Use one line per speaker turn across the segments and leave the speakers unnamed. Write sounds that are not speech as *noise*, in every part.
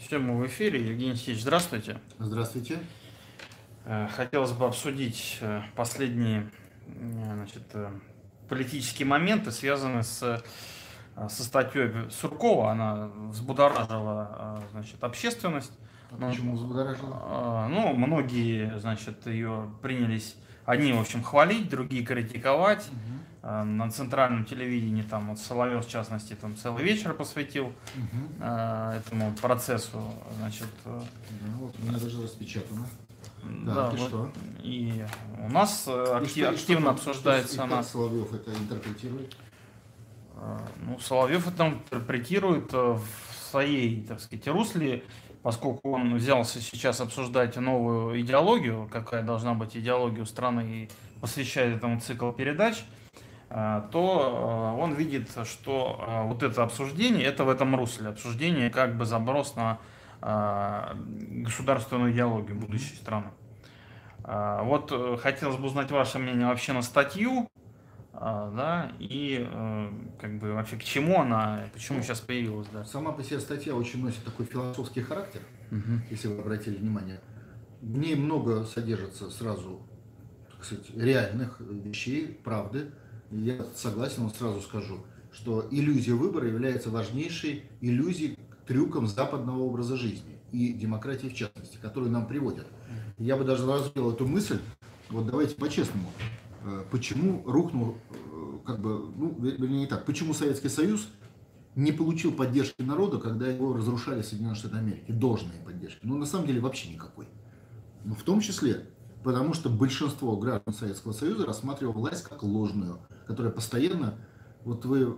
Все, мы в эфире. Евгений Алексеевич, здравствуйте.
Здравствуйте.
Э, хотелось бы обсудить э, последние э, значит, политические моменты, связанные с, со статьей Суркова. Она взбудоражила значит, общественность.
А почему взбудоражила?
Ну, многие, значит, ее принялись одни, в общем, хвалить, другие критиковать. Угу. На центральном телевидении, там вот Соловьев, в частности, там целый вечер посвятил угу. этому процессу, значит.
Э, ну, вот у меня даже распечатано.
Да, да и вот, что? И у нас актив, и что, активно что, обсуждается
и она. Соловьев это интерпретирует?
Ну, Соловьев это интерпретирует в своей, так сказать, русле, поскольку он взялся сейчас обсуждать новую идеологию, какая должна быть идеология у страны, и посвящает этому цикл передач. А, то а, он видит, что а, вот это обсуждение, это в этом русле, обсуждение как бы заброс на государственную идеологию будущей страны. Вот э, хотелось бы узнать ваше мнение вообще на статью, да, и э, как бы вообще к чему она, почему ну, сейчас появилась, да.
Сама по себе статья очень носит такой философский характер, угу. если вы обратили внимание. В ней много содержится сразу, так сказать, реальных вещей, правды, я согласен, вот сразу скажу, что иллюзия выбора является важнейшей иллюзией, трюком западного образа жизни и демократии в частности, которую нам приводят. Я бы даже развил эту мысль, вот давайте по-честному, почему рухнул, э, как бы, ну, вернее не так, почему Советский Союз не получил поддержки народа, когда его разрушали Соединенные Штаты Америки, должной поддержки. Ну, на самом деле, вообще никакой. Ну, в том числе потому что большинство граждан Советского Союза рассматривало власть как ложную, которая постоянно, вот вы,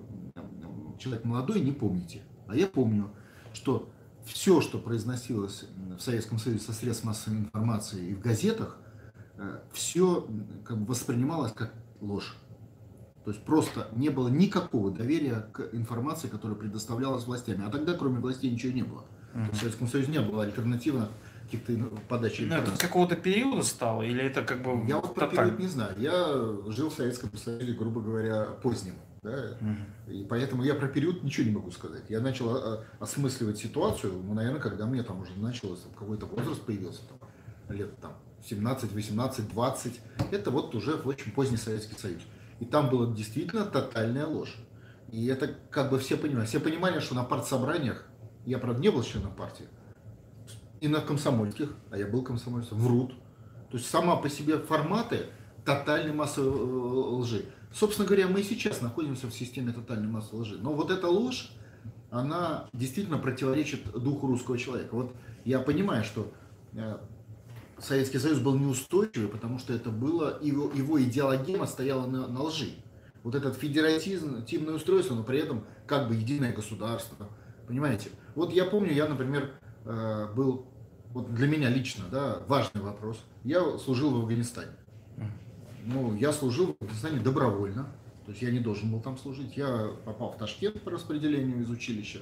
человек молодой, не помните, а я помню, что все, что произносилось в Советском Союзе со средств массовой информации и в газетах, э, все как бы воспринималось как ложь. То есть просто не было никакого доверия к информации, которая предоставлялась властями. А тогда, кроме властей, ничего не было. Uh-huh. В Советском Союзе не было альтернативы каких-то подачи
Ну, это с какого-то периода стало, или это как бы...
Я вот про период не знаю. Я жил в Советском Союзе, грубо говоря, поздним. Да? Угу. И поэтому я про период ничего не могу сказать. Я начал а, а, осмысливать ситуацию, ну, наверное, когда мне там уже началось, какой-то возраст появился, там, лет там 17, 18, 20. Это вот уже в очень поздний Советский Союз. И там была действительно тотальная ложь. И это как бы все понимали. Все понимали, что на партсобраниях, я, правда, не был членом партии, и на комсомольских, а я был комсомольцем, врут. То есть сама по себе форматы тотальной массовой э, лжи. Собственно говоря, мы и сейчас находимся в системе тотальной массовой лжи. Но вот эта ложь, она действительно противоречит духу русского человека. Вот я понимаю, что э, Советский Союз был неустойчивый, потому что это было, его, его идеологема стояла на, на лжи. Вот этот федератизм, тимное устройство, но при этом как бы единое государство. Понимаете? Вот я помню, я, например, э, был вот для меня лично, да, важный вопрос. Я служил в Афганистане. Ну, я служил в Афганистане добровольно. То есть я не должен был там служить. Я попал в Ташкент по распределению из училища.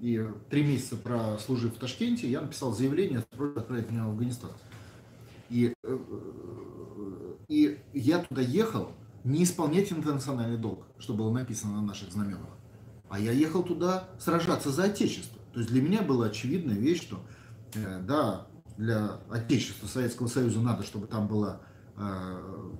И три месяца прослужив в Ташкенте, я написал заявление отправить меня в Афганистан. И, э, и я туда ехал не исполнять интернациональный долг, что было написано на наших знаменах, а я ехал туда сражаться за Отечество. То есть для меня была очевидная вещь, что Э, да, для Отечества Советского Союза надо, чтобы там было э,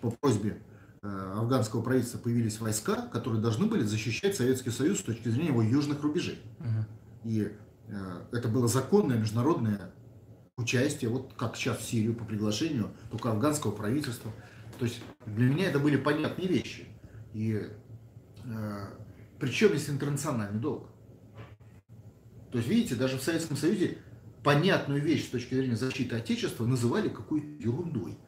по просьбе э, афганского правительства появились войска, которые должны были защищать Советский Союз с точки зрения его южных рубежей. Угу. И это было законное международное участие, вот как сейчас в Сирию по приглашению только афганского правительства. То есть для меня это были понятные вещи. И э, причем здесь интернациональный долг. То есть, видите, даже в Советском Союзе понятную вещь с точки зрения защиты Отечества называли какой-то ерундой.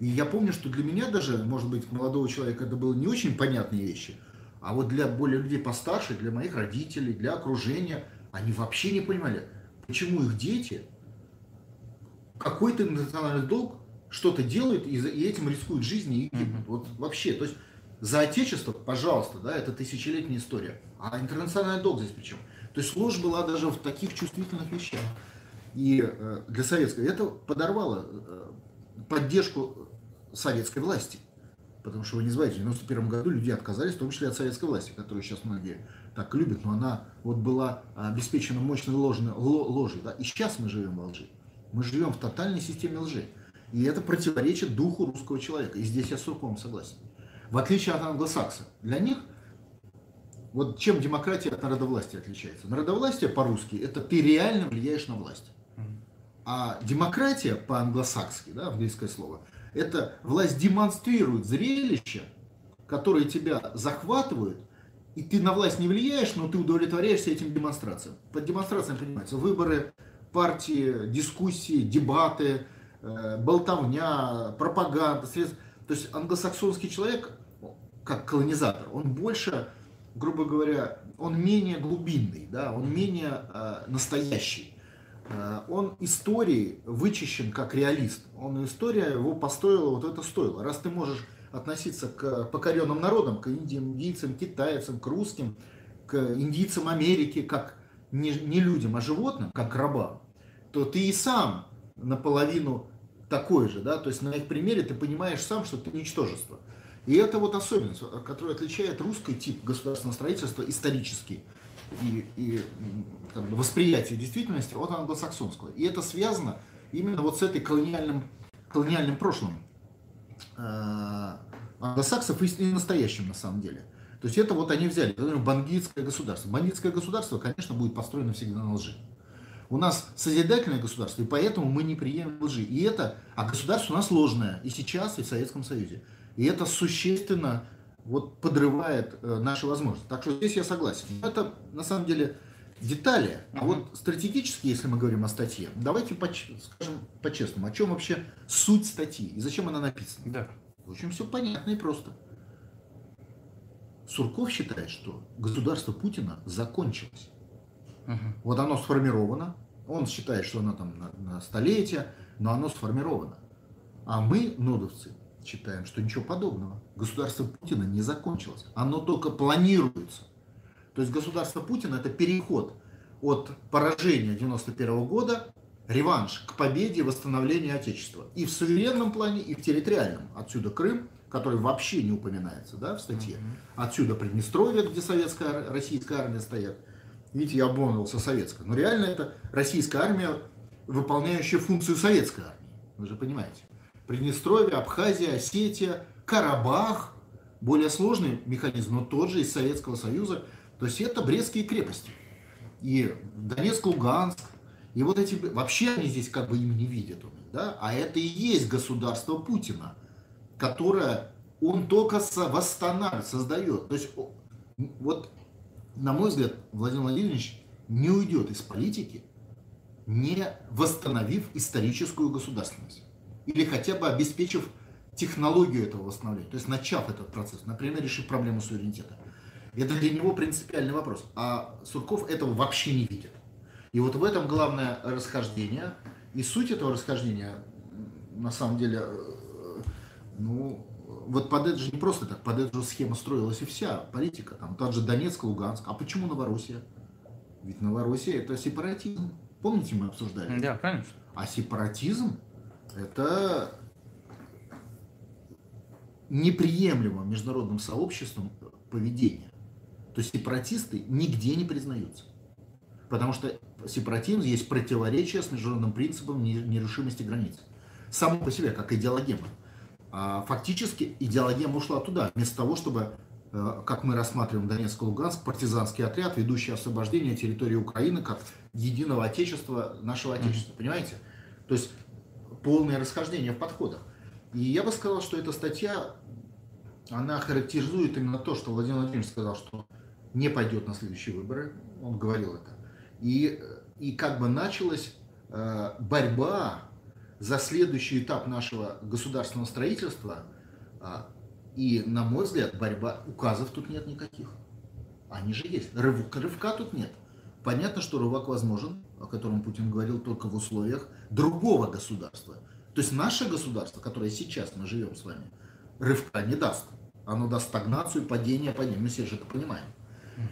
И я помню, что для меня даже, может быть, молодого человека это было не очень понятные вещи, а вот для более людей постарше, для моих родителей, для окружения, они вообще не понимали, почему их дети какой-то национальный долг что-то делают и, этим рискуют жизнью и гибнут. Вот вообще, то есть за отечество, пожалуйста, да, это тысячелетняя история. А интернациональный долг здесь причем? То есть ложь была даже в таких чувствительных вещах. И э, для советской это подорвало э, поддержку советской власти. Потому что вы не знаете, в 91 году люди отказались, в том числе от советской власти, которую сейчас многие так любят, но она вот была обеспечена мощной ложной, ложью. Да? И сейчас мы живем во лжи. Мы живем в тотальной системе лжи. И это противоречит духу русского человека. И здесь я с Сурковым согласен. В отличие от англосакса. Для них, вот чем демократия от народовластия отличается? Народовластие по-русски – это ты реально влияешь на власть. А демократия по-англосакски, да, английское слово, это власть демонстрирует зрелище, которые тебя захватывают, и ты на власть не влияешь, но ты удовлетворяешься этим демонстрациям. Под демонстрациям понимается выборы, партии, дискуссии, дебаты, э, болтовня, пропаганда, средства. То есть англосаксонский человек, как колонизатор, он больше, грубо говоря, он менее глубинный, да, он менее э, настоящий. Э, он историей вычищен как реалист. Он история его постоила, вот это стоило. Раз ты можешь относиться к покоренным народам, к индийцам, китайцам, к русским, к индийцам Америки, как не, не людям, а животным, как к рабам, то ты и сам наполовину такой же, да, то есть на их примере ты понимаешь сам, что ты ничтожество. И это вот особенность, которая отличает русский тип государственного строительства исторический и, и как бы, восприятие действительности от англосаксонского. И это связано именно вот с этой колониальным, колониальным прошлым э, англосаксов и настоящим на самом деле. То есть это вот они взяли, бандитское государство. Бандитское государство, конечно, будет построено всегда на лжи. У нас созидательное государство, и поэтому мы не приемлем лжи. И это, а государство у нас сложное, и сейчас, и в Советском Союзе. И это существенно вот подрывает э, наши возможности. Так что здесь я согласен. Это на самом деле детали. А вот стратегически, если мы говорим о статье, давайте поч- скажем по-честному, о чем вообще суть статьи и зачем она написана.
Да.
В общем, все понятно и просто. Сурков считает, что государство Путина закончилось. Угу. Вот оно сформировано. Он считает, что оно там на, на столетие, но оно сформировано. А мы, нодовцы, считаем, что ничего подобного. Государство Путина не закончилось. Оно только планируется. То есть государство Путина это переход от поражения 91 года, реванш к победе, восстановлению Отечества. И в суверенном плане, и в территориальном. Отсюда Крым, который вообще не упоминается да, в статье. Отсюда Приднестровье, где советская, российская армия стоят. Видите, я обмолвился советская. Но реально это российская армия, выполняющая функцию советской армии. Вы же понимаете. Приднестровье, Абхазия, Осетия, Карабах. Более сложный механизм, но тот же из Советского Союза. То есть это Брестские крепости. И Донецк, Луганск. И вот эти, вообще они здесь как бы им не видят. Да? А это и есть государство Путина, которое он только восстанавливает, создает. То есть вот, на мой взгляд, Владимир Владимирович не уйдет из политики, не восстановив историческую государственность. Или хотя бы обеспечив технологию этого восстановления, то есть начав этот процесс, например, решив проблему суверенитета. Это для него принципиальный вопрос. А Сурков этого вообще не видит. И вот в этом главное расхождение. И суть этого расхождения, на самом деле, ну, вот под это же не просто так, под эту же схему строилась и вся политика. Там тот же Донецк, Луганск. А почему Новороссия? Ведь Новороссия это сепаратизм. Помните, мы обсуждали?
Да, конечно.
А сепаратизм это неприемлемо международным сообществом поведение. То есть сепаратисты нигде не признаются. Потому что сепаратизм есть противоречие с международным принципом нерешимости границ. Само по себе, как идеологема. А фактически идеологема ушла туда, вместо того, чтобы, э, как мы рассматриваем Донецк и Луганск, партизанский отряд, ведущий освобождение территории Украины как единого отечества, нашего отечества. Понимаете? То есть полное расхождение в подходах. И я бы сказал, что эта статья, она характеризует именно то, что Владимир Владимирович сказал, что не пойдет на следующие выборы. Он говорил это. И, и как бы началась э, борьба за следующий этап нашего государственного строительства. Э, и, на мой взгляд, борьба, указов тут нет никаких. Они же есть. Рыв, рывка тут нет. Понятно, что рывок возможен, о котором Путин говорил только в условиях другого государства. То есть наше государство, которое сейчас мы живем с вами, рывка не даст. Оно даст стагнацию, падение, падение. Мы все же это понимаем.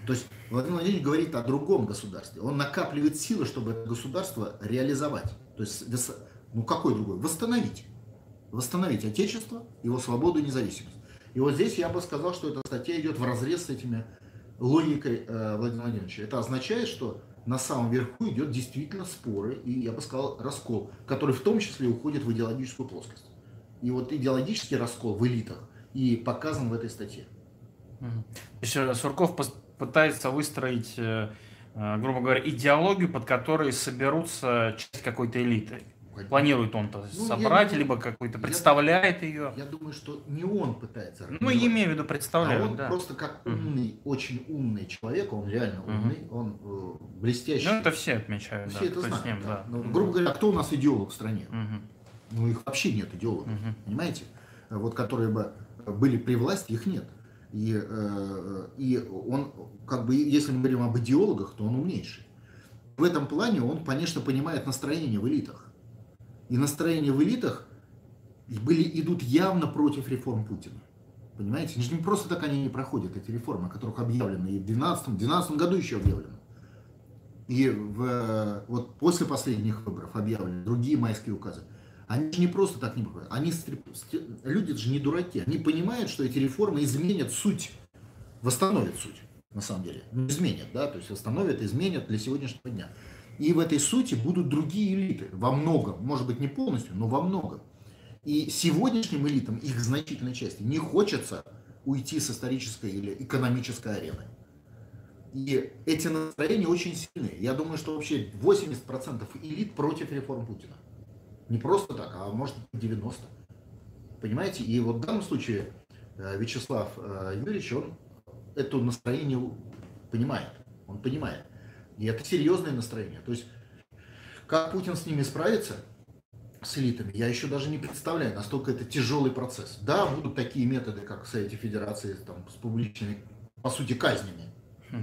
То есть Владимир Владимирович говорит о другом государстве. Он накапливает силы, чтобы это государство реализовать. То есть, ну какой другой? Восстановить. Восстановить Отечество, его свободу и независимость. И вот здесь я бы сказал, что эта статья идет в разрез с этими логикой э, Владимира Владимировича. Это означает, что на самом верху идет действительно споры и, я бы сказал, раскол, который в том числе уходит в идеологическую плоскость. И вот идеологический раскол в элитах и показан в этой статье.
Еще Сурков пытается выстроить, э, э, грубо говоря, идеологию, под которой соберутся часть какой-то элиты. Планирует он-то ну, собрать, я, либо какой-то представляет
я,
ее.
Я думаю, что не он пытается.
Ну, имею в виду представляет.
А он да. просто как умный, угу. очень умный человек, он реально умный, угу. он э, блестящий. Ну,
это все отмечают.
Все
да,
это знают. Ним, да. Ну, грубо говоря, кто у нас идеолог в стране?
Угу.
Ну, их вообще нет идеологов, угу. понимаете? Вот которые бы были при власти, их нет. И, э, и он, как бы, если мы говорим об идеологах, то он умнейший. В этом плане он, конечно, понимает настроение в элитах. И настроения в элитах были, идут явно против реформ Путина. Понимаете? Не просто так они не проходят, эти реформы, о которых объявлено и в 2012, году еще объявлено. И в, вот после последних выборов объявлены другие майские указы. Они же не просто так не проходят. Они, люди же не дураки. Они понимают, что эти реформы изменят суть, восстановят суть, на самом деле. Ну, изменят, да, то есть восстановят, изменят для сегодняшнего дня. И в этой сути будут другие элиты. Во многом, может быть не полностью, но во многом. И сегодняшним элитам, их значительной части, не хочется уйти с исторической или экономической арены. И эти настроения очень сильные. Я думаю, что вообще 80% элит против реформ Путина. Не просто так, а может 90. Понимаете? И вот в данном случае э, Вячеслав э, Юрьевич, он это настроение понимает. Он понимает. И это серьезное настроение. То есть, как Путин с ними справится, с элитами, я еще даже не представляю, настолько это тяжелый процесс. Да, будут такие методы, как в Совете Федерации, там, с публичными, по сути, казнями.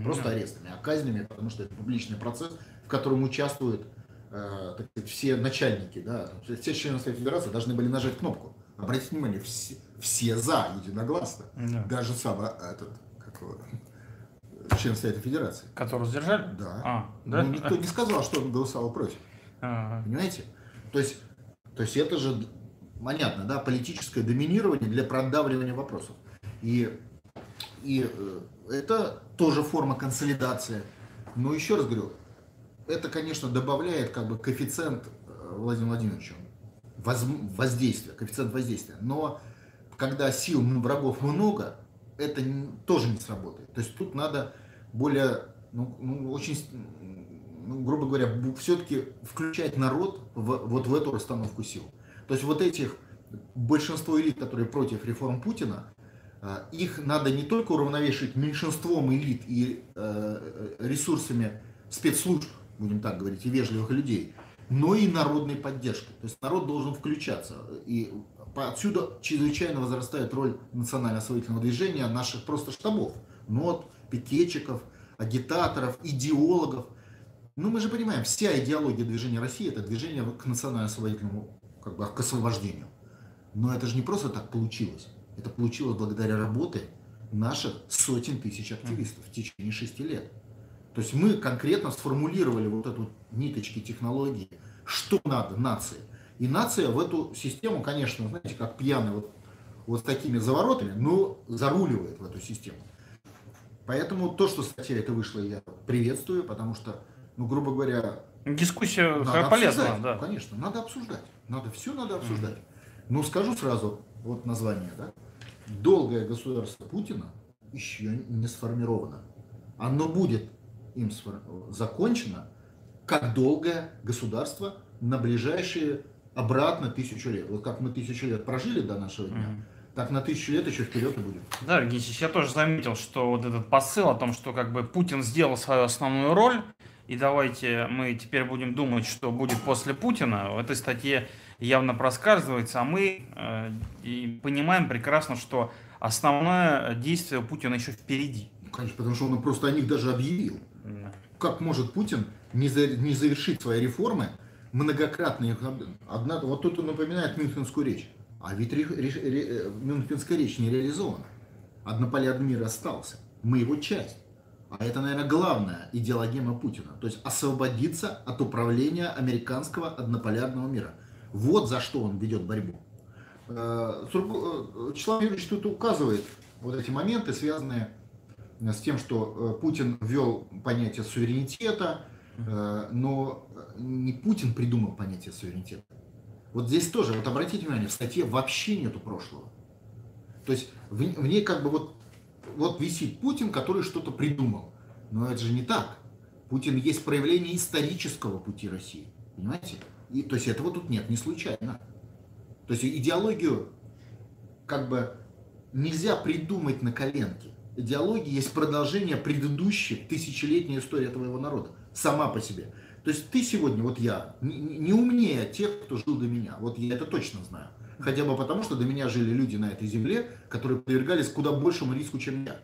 Просто арестами, а казнями, потому что это публичный процесс, в котором участвуют Э, так сказать, все начальники, да, все члены Совета Федерации должны были нажать кнопку. Обратите внимание, все, все за, единогласно. Да. Даже сам а, этот, как его, член Совета Федерации.
Которого сдержали?
Да. А, да? Ну, никто не сказал, что он голосовал против.
А-а-а.
Понимаете? То есть, то есть это же понятно, да, политическое доминирование для продавливания вопросов. И, и э, это тоже форма консолидации. Но еще раз говорю, это, конечно, добавляет как бы коэффициент э, Владимиру Владимировичу воз, воздействия, коэффициент воздействия. Но когда сил врагов много, это тоже не сработает. То есть тут надо более, ну, ну очень, ну, грубо говоря, все-таки включать народ в, вот в эту расстановку сил. То есть вот этих большинство элит, которые против реформ Путина, э, их надо не только уравновешивать меньшинством элит и э, ресурсами спецслужб, будем так говорить, и вежливых людей, но и народной поддержкой. То есть народ должен включаться. И отсюда чрезвычайно возрастает роль национально-освоительного движения наших просто штабов, нот, пикетчиков, агитаторов, идеологов. Ну, мы же понимаем, вся идеология движения России – это движение к национально-освободительному, как бы, к освобождению. Но это же не просто так получилось. Это получилось благодаря работе наших сотен тысяч активистов в течение шести лет. То есть мы конкретно сформулировали вот эту ниточки технологии, что надо нации. И нация в эту систему, конечно, знаете, как пьяный вот, вот с такими заворотами, но заруливает в эту систему. Поэтому то, что статья эта вышла, я приветствую, потому что, ну, грубо говоря...
Дискуссия полезна, да.
Конечно, надо обсуждать. Надо, все надо обсуждать. Mm-hmm. Но скажу сразу, вот название, да. Долгое государство Путина еще не сформировано. Оно будет им закончено, как долгое государство на ближайшие обратно тысячу лет. Вот как мы тысячу лет прожили до нашего дня, mm-hmm. так на тысячу лет еще вперед и будет.
Да, Генсич, я тоже заметил, что вот этот посыл о том, что как бы Путин сделал свою основную роль, и давайте мы теперь будем думать, что будет после Путина, в этой статье явно проскальзывается, а мы э, и понимаем прекрасно, что основное действие Путина еще впереди.
Конечно, потому что он просто о них даже объявил. Как может Путин не, за, не завершить свои реформы, многократно их... Одна, вот тут он напоминает Мюнхенскую речь. А ведь ре, ре, ре, э, Мюнхенская речь не реализована. Однополярный мир остался. Мы его часть. А это, наверное, главная идеологема Путина. То есть освободиться от управления американского однополярного мира. Вот за что он ведет борьбу. Э, э, Вячеслав Юрьевич тут указывает вот эти моменты, связанные с тем, что Путин ввел понятие суверенитета, но не Путин придумал понятие суверенитета. Вот здесь тоже, вот обратите внимание, в статье вообще нету прошлого. То есть в, в ней как бы вот, вот висит Путин, который что-то придумал. Но это же не так. Путин есть проявление исторического пути России. Понимаете? И, то есть этого тут нет, не случайно. То есть идеологию как бы нельзя придумать на коленке. Идеология есть продолжение предыдущей тысячелетней истории этого народа. Сама по себе. То есть ты сегодня, вот я, не, не умнее тех, кто жил до меня. Вот я это точно знаю. Хотя бы потому, что до меня жили люди на этой земле, которые подвергались куда большему риску, чем я.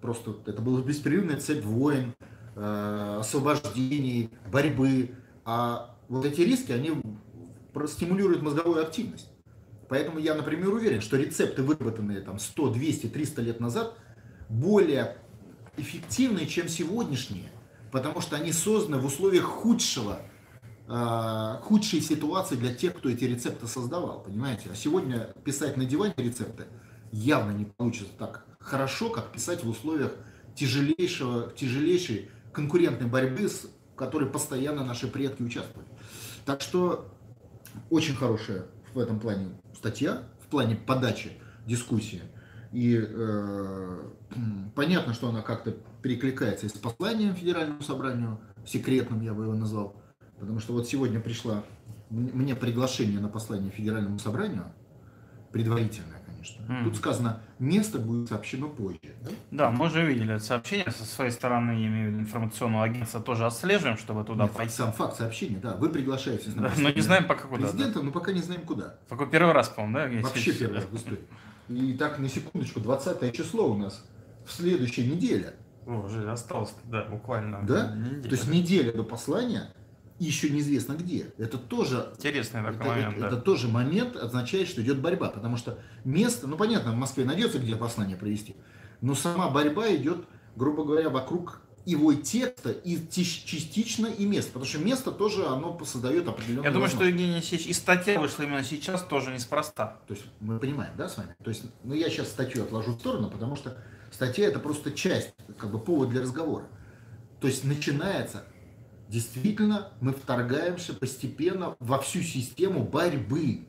Просто это была беспрерывная цепь войн, э, освобождений, борьбы. А вот эти риски, они стимулируют мозговую активность. Поэтому я, например, уверен, что рецепты, выработанные там 100, 200, 300 лет назад, более эффективны, чем сегодняшние потому что они созданы в условиях худшего, э, худшей ситуации для тех, кто эти рецепты создавал, понимаете? А сегодня писать на диване рецепты явно не получится так хорошо, как писать в условиях тяжелейшего, тяжелейшей конкурентной борьбы, с которой постоянно наши предки участвовали. Так что очень хорошая в этом плане статья, в плане подачи дискуссии. И э, *clears throat* понятно, что она как-то перекликается и с посланием Федеральному собранию, секретным я бы его назвал, потому что вот сегодня пришло мне приглашение на послание Федеральному собранию, предварительное, конечно. Mm. Тут сказано, место будет сообщено позже.
Да? да, мы уже видели это сообщение. Со своей стороны, я имею в виду информационного агентства, тоже отслеживаем, чтобы туда Нет, пойти.
Сам факт сообщения, да, вы приглашаете.
Да, но не знаем пока куда.
Президента, да. но пока не знаем куда.
Такой первый раз, по-моему,
да? Вообще первый раз в истории. И так, на секундочку, 20 число у нас в следующей неделе.
О, уже осталось, да, буквально.
Да? Неделя. То есть неделя до послания, и еще неизвестно где. Это тоже...
Интересный такой
это,
момент,
это,
да.
это тоже момент означает, что идет борьба, потому что место, ну понятно, в Москве найдется, где послание провести, но сама борьба идет, грубо говоря, вокруг его текста и частично и место. Потому что место тоже оно создает определенную
Я думаю, что Евгений Алексеевич, и статья вышла именно сейчас тоже неспроста.
То есть мы понимаем, да, с вами? То есть, ну я сейчас статью отложу в сторону, потому что статья это просто часть, как бы повод для разговора. То есть начинается, действительно, мы вторгаемся постепенно во всю систему борьбы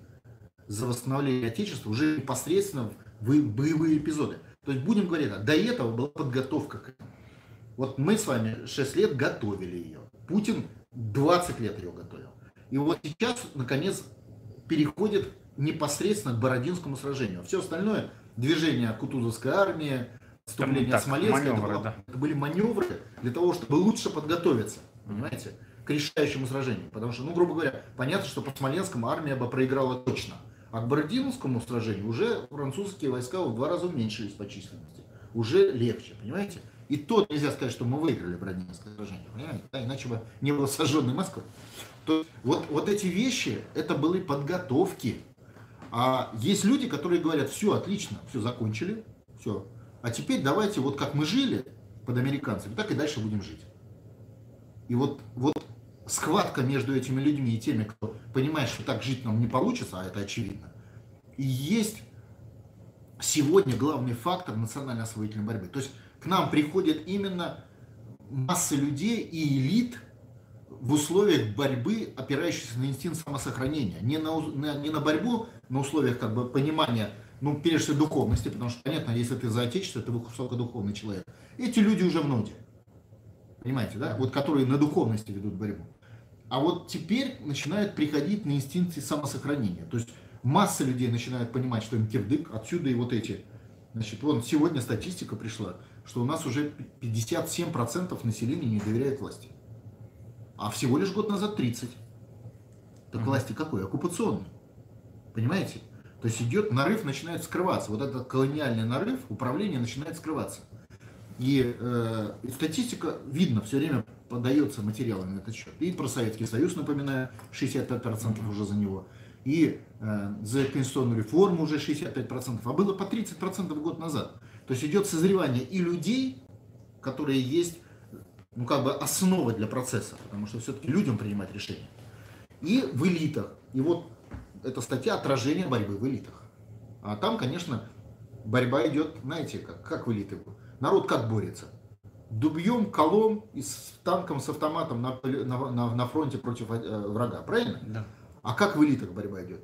за восстановление Отечества уже непосредственно в боевые эпизоды. То есть будем говорить, до этого была подготовка к этому. Вот мы с вами 6 лет готовили ее. Путин 20 лет ее готовил. И вот сейчас, наконец, переходит непосредственно к Бородинскому сражению. Все остальное, движение Кутузовской армии, вступление так, Смоленска, маневры, это, было, да. это были маневры для того, чтобы лучше подготовиться, понимаете, к решающему сражению. Потому что, ну, грубо говоря, понятно, что по Смоленскому армия бы проиграла точно. А к Бородинскому сражению уже французские войска в два раза уменьшились по численности. Уже легче, понимаете? И то нельзя сказать, что мы выиграли Бородинское сражение, понимаете? Да, иначе бы не было сожженной Москвы. То вот, вот эти вещи, это были подготовки. А есть люди, которые говорят, все, отлично, все, закончили, все. А теперь давайте, вот как мы жили под американцами, так и дальше будем жить. И вот, вот схватка между этими людьми и теми, кто понимает, что так жить нам не получится, а это очевидно, и есть сегодня главный фактор национальной освоительной борьбы. То есть к нам приходят именно массы людей и элит в условиях борьбы, опирающихся на инстинкт самосохранения. Не на, на, не на борьбу на условиях как бы понимания, ну, прежде всего, духовности, потому что, понятно, если ты за отечество, ты высокодуховный человек. Эти люди уже в ноде. Понимаете, да? Вот которые на духовности ведут борьбу. А вот теперь начинают приходить на инстинкты самосохранения. То есть масса людей начинают понимать, что им кирдык, отсюда и вот эти. Значит, вон сегодня статистика пришла что у нас уже 57% населения не доверяет власти. А всего лишь год назад 30. Так власти какой? Оккупационный. Понимаете? То есть идет нарыв, начинает скрываться. Вот этот колониальный нарыв, управление начинает скрываться. И э, статистика, видно, все время подается материалы на этот счет. И про Советский Союз, напоминаю, 65% уже за него. И э, за конституционную реформу уже 65%. А было по 30% год назад. То есть идет созревание и людей, которые есть, ну как бы основа для процесса, потому что все-таки людям принимать решения, и в элитах. И вот эта статья отражение борьбы в элитах. А там, конечно, борьба идет, знаете, как, как в элиты. народ как борется? Дубьем, колом и с танком, с автоматом на, на, на, на фронте против э, врага, правильно?
Да.
А как в элитах борьба идет?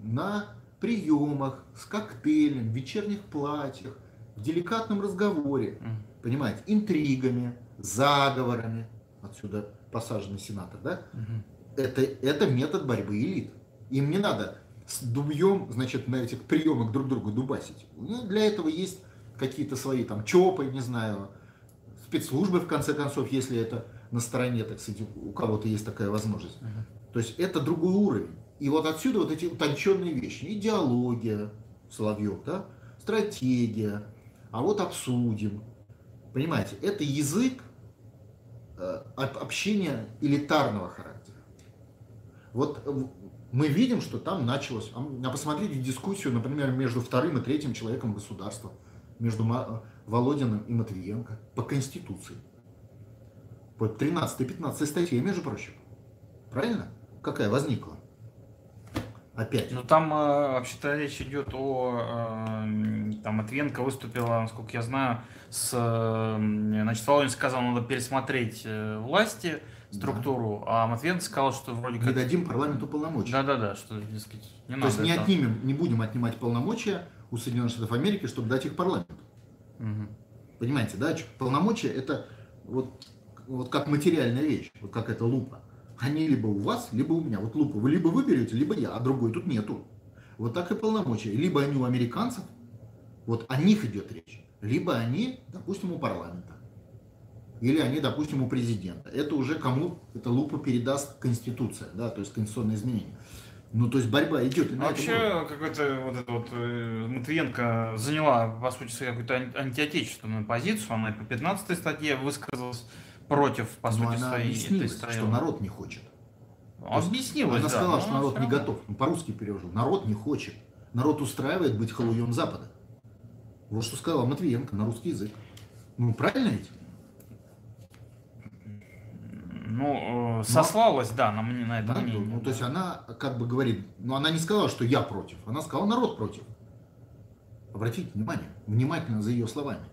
На приемах, с коктейлем, в вечерних платьях, в деликатном разговоре, понимаете, интригами, заговорами, отсюда посаженный сенатор, да? Mm-hmm. Это, это метод борьбы элит. Им не надо с дубьем, значит, на этих приемах друг другу дубасить. Ну, для этого есть какие-то свои там ЧОПы, не знаю, спецслужбы, в конце концов, если это на стороне, так сказать, у кого-то есть такая возможность. Uh-huh. То есть это другой уровень. И вот отсюда вот эти утонченные вещи. Идеология, Соловьев, да? стратегия, а вот обсудим. Понимаете, это язык э, общения элитарного характера. Вот мы видим, что там началось. А посмотрите дискуссию, например, между вторым и третьим человеком государства, между Володиным и Матвиенко по Конституции. По 13-15 статье, между прочим. Правильно? Какая возникла? Опять.
Ну там э, вообще-то речь идет о... Э, там Матвиенко выступила, насколько я знаю, с... Э, значит, Володин сказал, надо пересмотреть власти, структуру, да. а Матвиенко сказал, что вроде
как... Не дадим парламенту полномочия.
Да-да-да, что, дескать,
не То надо. То есть не это... отнимем, не будем отнимать полномочия у Соединенных Штатов Америки, чтобы дать их парламенту. Угу. Понимаете, да? Полномочия это вот, вот как материальная вещь, вот как это лупа. Они либо у вас, либо у меня. Вот лупу вы либо выберете, либо я, а другой тут нету. Вот так и полномочия. Либо они у американцев, вот о них идет речь, либо они, допустим, у парламента. Или они, допустим, у президента. Это уже кому эта лупа передаст Конституция, да, то есть конституционное изменение. Ну, то есть борьба идет.
А вообще, какой-то вот эта вот э, Матвиенко заняла, по сути, какую-то антиотечественную позицию. Она по 15 статье высказалась против, по
Но
сути,
она
своей
этой что народ не хочет.
Объяснилась,
Она
да,
сказала, что народ не готов. Ну, по-русски перевожу. Народ не хочет. Народ устраивает быть халуем Запада. Вот что сказала Матвиенко на русский язык. Ну, правильно ведь?
Ну, э, сослалась, Но, да, на, на это
да, мнение. Ну, то есть она как бы говорит, но ну, она не сказала, что я против, она сказала, народ против. Обратите внимание, внимательно за ее словами.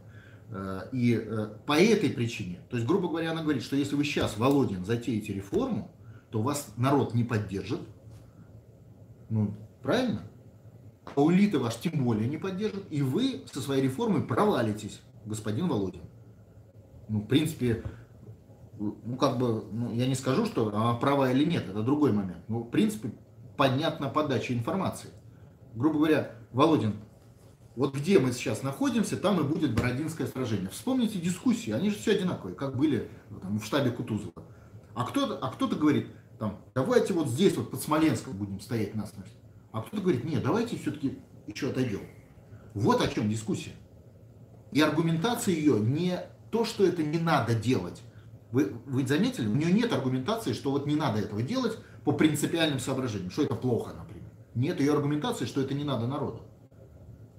Э, и э, по этой причине, то есть, грубо говоря, она говорит, что если вы сейчас, Володин, затеете реформу, то вас народ не поддержит. Ну, правильно? А улиты ваш тем более не поддержит. И вы со своей реформой провалитесь, господин Володин. Ну, в принципе, ну, как бы, ну, я не скажу, что она права или нет, это другой момент. Ну, в принципе, понятна подача информации. Грубо говоря, Володин, вот где мы сейчас находимся, там и будет Бородинское сражение. Вспомните дискуссии, они же все одинаковые, как были ну, там, в штабе Кутузова. А кто-то, а кто-то говорит, там, давайте вот здесь вот под Смоленском будем стоять насмерть. А кто-то говорит, нет, давайте все-таки еще отойдем. Вот о чем дискуссия. И аргументация ее не то, что это не надо делать, вы, вы заметили, у нее нет аргументации, что вот не надо этого делать по принципиальным соображениям, что это плохо, например. Нет ее аргументации, что это не надо народу.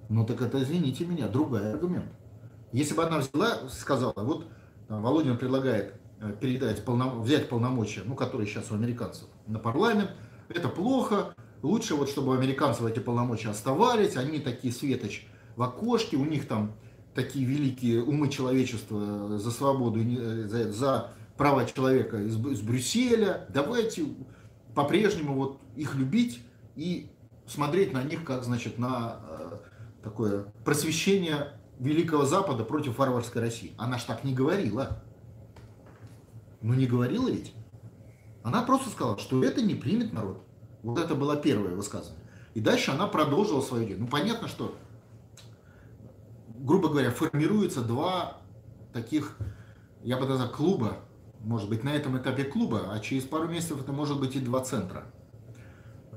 Ну так это, извините меня, другой аргумент. Если бы она взяла, сказала, вот Володин предлагает э, передать, полном, взять полномочия, ну, которые сейчас у американцев, на парламент, это плохо, лучше вот, чтобы у американцев эти полномочия оставались, они такие светоч в окошке, у них там такие великие умы человечества за свободу, за, за права человека из, из Брюсселя. Давайте по-прежнему вот их любить и смотреть на них как, значит, на э, такое просвещение Великого Запада против варварской России. Она ж так не говорила. Ну не говорила ведь. Она просто сказала, что это не примет народ. Вот это было первое высказывание. И дальше она продолжила свою идею. Ну понятно, что грубо говоря, формируется два таких, я бы назвал, клуба, может быть, на этом этапе клуба, а через пару месяцев это может быть и два центра.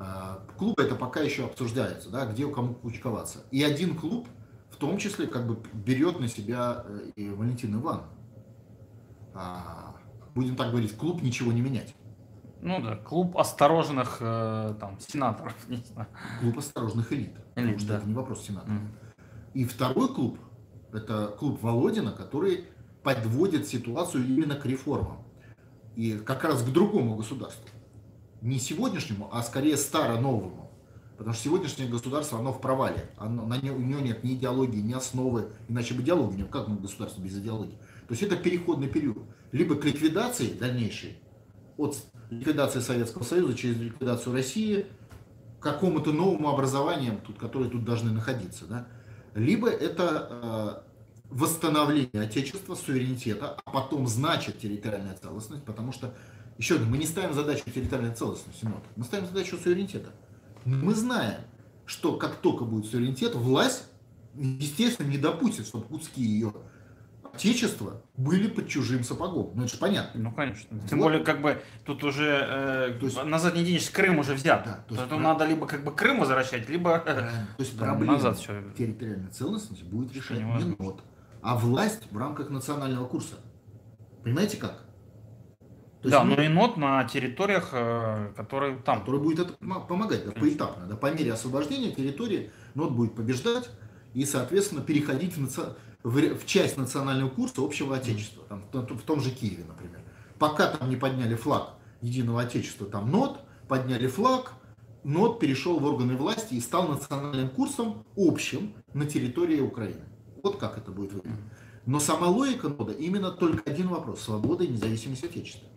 А, клубы это пока еще обсуждается, да, где у кому кучковаться. И один клуб, в том числе, как бы берет на себя э, и Валентин Иван. А, будем так говорить, клуб ничего не менять.
Ну да, клуб осторожных э, там сенаторов, *laughs* не знаю.
Клуб осторожных элит. Элит, да. Это не вопрос сенаторов. Mm-hmm. И второй клуб, это клуб Володина, который подводит ситуацию именно к реформам. И как раз к другому государству. Не сегодняшнему, а скорее старо-новому. Потому что сегодняшнее государство, оно в провале. Оно, на не, у него нет ни идеологии, ни основы. Иначе бы диалоги нет. Как государство без идеологии? То есть это переходный период. Либо к ликвидации дальнейшей, от ликвидации Советского Союза через ликвидацию России, к какому-то новому образованию, тут, которые тут должны находиться. Да? Либо это э, восстановление Отечества, суверенитета, а потом значит территориальная целостность, потому что, еще раз, мы не ставим задачу территориальной целостности, мы ставим задачу суверенитета. Мы знаем, что как только будет суверенитет, власть, естественно, не допустит, чтобы куски ее отечества были под чужим сапогом. Ну, это же понятно.
Ну, конечно. Тем вот. более, как бы, тут уже э, то есть, назад не денешь, Крым уже взят. Да, то есть, то надо либо как бы Крым возвращать, либо
э, то есть, да, проблема назад все. территориальной целостности будет решать не НОТ, а власть в рамках национального курса. Понимаете как?
Да, мы, но и нот на территориях, э, которые там.
Который будет помогать, да, поэтапно. Да, по мере освобождения территории нот будет побеждать и, соответственно, переходить в, наци... в, в часть национального курса общего отечества. Там, в том же Киеве, например. Пока там не подняли флаг единого отечества, там нот, подняли флаг, нот перешел в органы власти и стал национальным курсом общим на территории Украины. Вот как это будет выглядеть. Но сама логика нода именно только один вопрос – свобода и независимость Отечества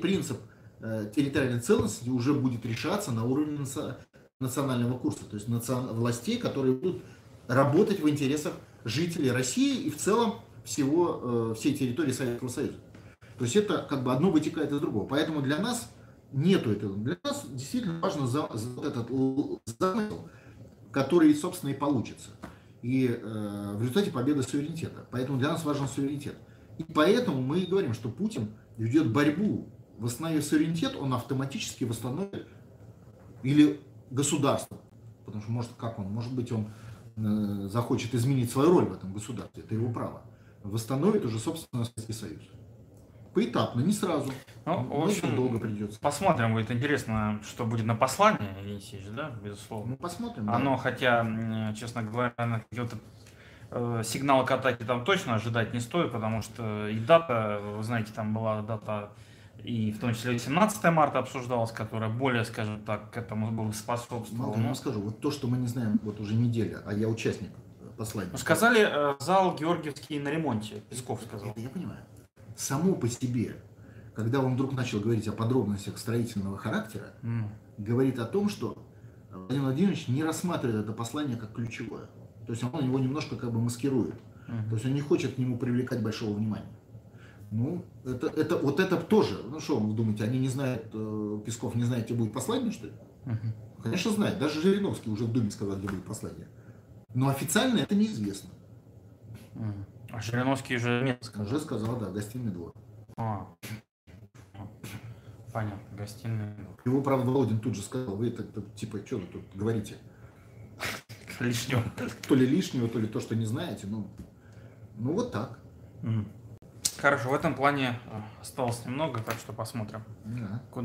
принцип э, территориальной целостности уже будет решаться на уровне национального курса, то есть властей, которые будут работать в интересах жителей России и в целом всего, э, всей территории Советского Союза. То есть это как бы одно вытекает из другого. Поэтому для нас нету этого. Для нас действительно важно за, за этот замысел, который, собственно, и получится. И э, в результате победы суверенитета. Поэтому для нас важен суверенитет. И поэтому мы и говорим, что Путин ведет борьбу, восстановив суверенитет, он автоматически восстановит или государство. Потому что, может, как он, может быть, он э, захочет изменить свою роль в этом государстве, это его право. Восстановит уже, собственно, Советский Союз. Поэтапно, не сразу.
Ну, в общем, долго придется. Посмотрим, будет интересно, что будет на послании, Енисеевич, да, безусловно.
Ну, посмотрим.
Оно, да. хотя, честно говоря, на какие-то Э, сигнал к атаке там точно ожидать не стоит, потому что и дата, вы знаете, там была дата и в том числе 18 марта обсуждалась, которая более, скажем так, к этому был способствовала.
Я вам скажу, вот то, что мы не знаем вот уже неделя, а я участник послания. Ну,
сказали, э, зал Георгиевский на ремонте, Песков сказал.
Это я понимаю. Само по себе, когда он вдруг начал говорить о подробностях строительного характера, mm. говорит о том, что Владимир Владимирович не рассматривает это послание как ключевое. То есть он его немножко как бы маскирует. Uh-huh. То есть он не хочет к нему привлекать большого внимания. Ну, это, это, вот это тоже, ну что вы думаете, они не знают, э, Песков не знает, где будет послание, что ли? Uh-huh. Конечно, знает. Даже Жириновский уже в Думе сказал, где будет послание. Но официально это неизвестно.
Uh-huh. А Жириновский уже нет
сказал? Уже сказал, да, гостиный двор. А.
Понятно, гостиный двор.
Его, правда, Володин тут же сказал, вы это, типа, что вы тут говорите?
Лишнего.
То ли лишнего, то ли то, что не знаете. Ну, ну вот так.
Хорошо, в этом плане э, осталось немного, так что посмотрим, да. куда